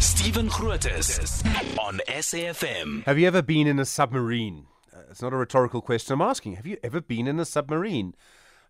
Stephen Grootes on SAFM. Have you ever been in a submarine? Uh, it's not a rhetorical question I'm asking. Have you ever been in a submarine?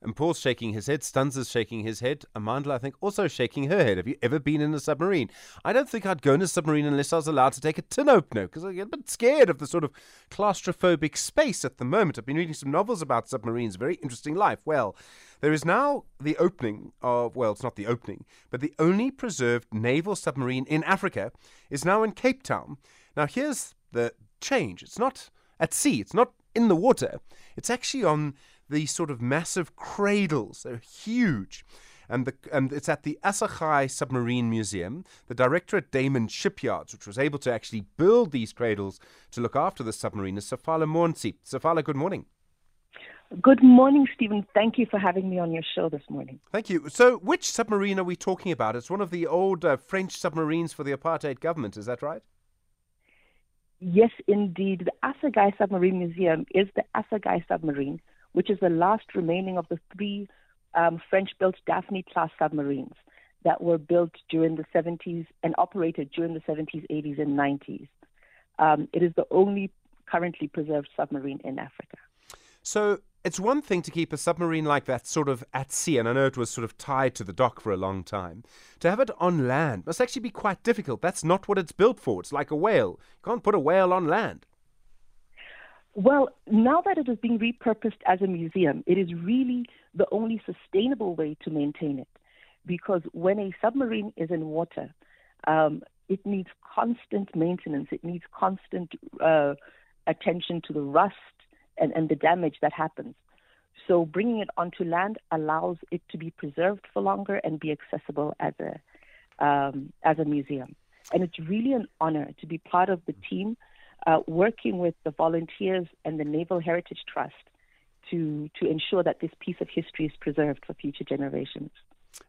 And Paul's shaking his head. Stuns is shaking his head. Amandla, I think, also shaking her head. Have you ever been in a submarine? I don't think I'd go in a submarine unless I was allowed to take a tin opener because I get a bit scared of the sort of claustrophobic space at the moment. I've been reading some novels about submarines. Very interesting life. Well, there is now the opening of, well, it's not the opening, but the only preserved naval submarine in Africa is now in Cape Town. Now, here's the change it's not at sea, it's not in the water, it's actually on these sort of massive cradles. They're huge. And, the, and it's at the Assegai Submarine Museum. The director at Damen Shipyards, which was able to actually build these cradles to look after the submarine, is Sefale Montsi. Sefale, good morning. Good morning, Stephen. Thank you for having me on your show this morning. Thank you. So, which submarine are we talking about? It's one of the old uh, French submarines for the apartheid government, is that right? Yes, indeed. The Assegai Submarine Museum is the Assegai submarine, which is the last remaining of the three um, French built Daphne class submarines that were built during the 70s and operated during the 70s, 80s, and 90s. Um, it is the only currently preserved submarine in Africa. So it's one thing to keep a submarine like that sort of at sea, and I know it was sort of tied to the dock for a long time. To have it on land must actually be quite difficult. That's not what it's built for. It's like a whale. You can't put a whale on land. Well, now that it is being repurposed as a museum, it is really the only sustainable way to maintain it. Because when a submarine is in water, um, it needs constant maintenance, it needs constant uh, attention to the rust and, and the damage that happens. So bringing it onto land allows it to be preserved for longer and be accessible as a um, as a museum. And it's really an honor to be part of the team uh, working with the volunteers and the Naval Heritage Trust to, to ensure that this piece of history is preserved for future generations.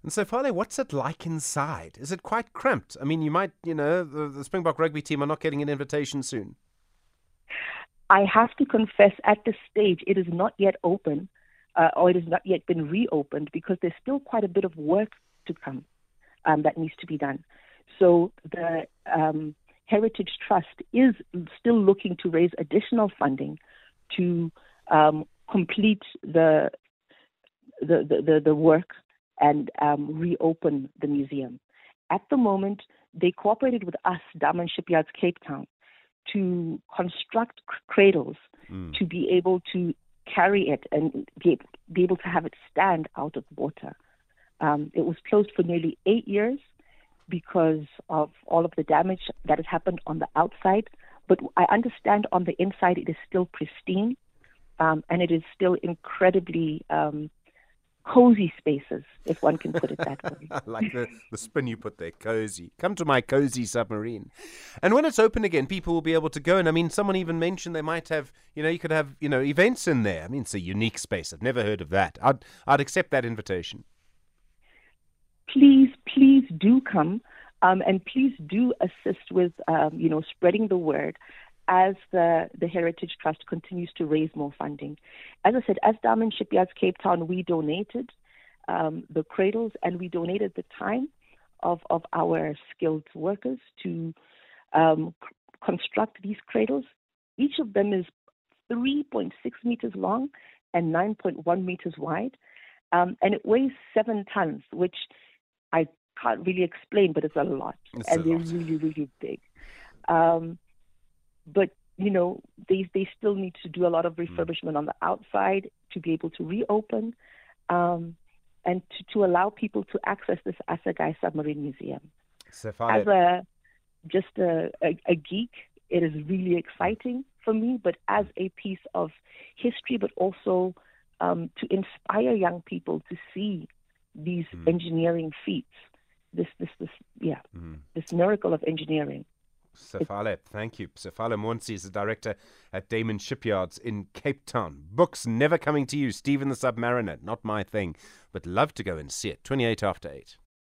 And so, Fale, what's it like inside? Is it quite cramped? I mean, you might, you know, the, the Springbok rugby team are not getting an invitation soon. I have to confess, at this stage, it is not yet open, uh, or it has not yet been reopened because there's still quite a bit of work to come um, that needs to be done. So the um, Heritage Trust is still looking to raise additional funding to um, complete the the, the, the work and um, reopen the museum. At the moment, they cooperated with us, Damen Shipyards Cape Town, to construct cradles mm. to be able to carry it and be, be able to have it stand out of water. Um, it was closed for nearly eight years because of all of the damage that has happened on the outside. But I understand on the inside it is still pristine um, and it is still incredibly um, cozy spaces, if one can put it that way. I like the, the spin you put there, cozy. Come to my cozy submarine. And when it's open again, people will be able to go. And I mean, someone even mentioned they might have, you know, you could have, you know, events in there. I mean, it's a unique space. I've never heard of that. I'd, I'd accept that invitation please, please do come um, and please do assist with, um, you know, spreading the word as the, the Heritage Trust continues to raise more funding. As I said, as Damen Shipyards Cape Town, we donated um, the cradles and we donated the time of, of our skilled workers to um, c- construct these cradles. Each of them is 3.6 meters long and 9.1 meters wide, um, and it weighs seven tons, which I can't really explain, but it's a lot, it's and they're lot. really, really big. Um, but you know, they they still need to do a lot of Mm. refurbishment on the outside to be able to reopen, um, and to, to allow people to access this Assegai Submarine Museum. As a just a, a, a geek, it is really exciting for me. But as a piece of history, but also um, to inspire young people to see these Mm. engineering feats, this this this yeah, Mm. this miracle of engineering. Sefale, thank you. Sefale Montsi is the director at Damen Shipyards in Cape Town. Books never coming to you. Stephen the Submariner, not my thing, but love to go and see it. 28 after 8.